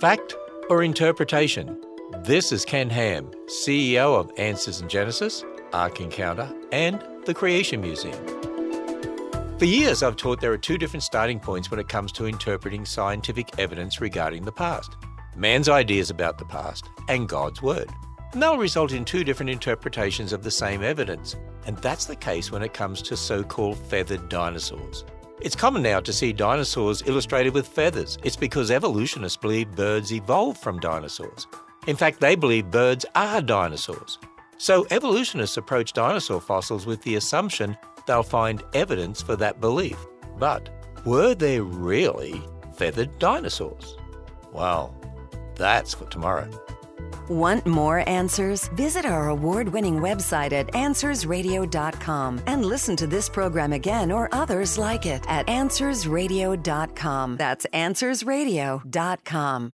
Fact or interpretation? This is Ken Ham, CEO of Answers in Genesis, Ark Encounter, and the Creation Museum. For years, I've taught there are two different starting points when it comes to interpreting scientific evidence regarding the past man's ideas about the past and God's Word. And they'll result in two different interpretations of the same evidence. And that's the case when it comes to so called feathered dinosaurs. It's common now to see dinosaurs illustrated with feathers. It's because evolutionists believe birds evolved from dinosaurs. In fact, they believe birds are dinosaurs. So evolutionists approach dinosaur fossils with the assumption they'll find evidence for that belief. But were there really feathered dinosaurs? Well, that's for tomorrow. Want more answers? Visit our award winning website at AnswersRadio.com and listen to this program again or others like it at AnswersRadio.com. That's AnswersRadio.com.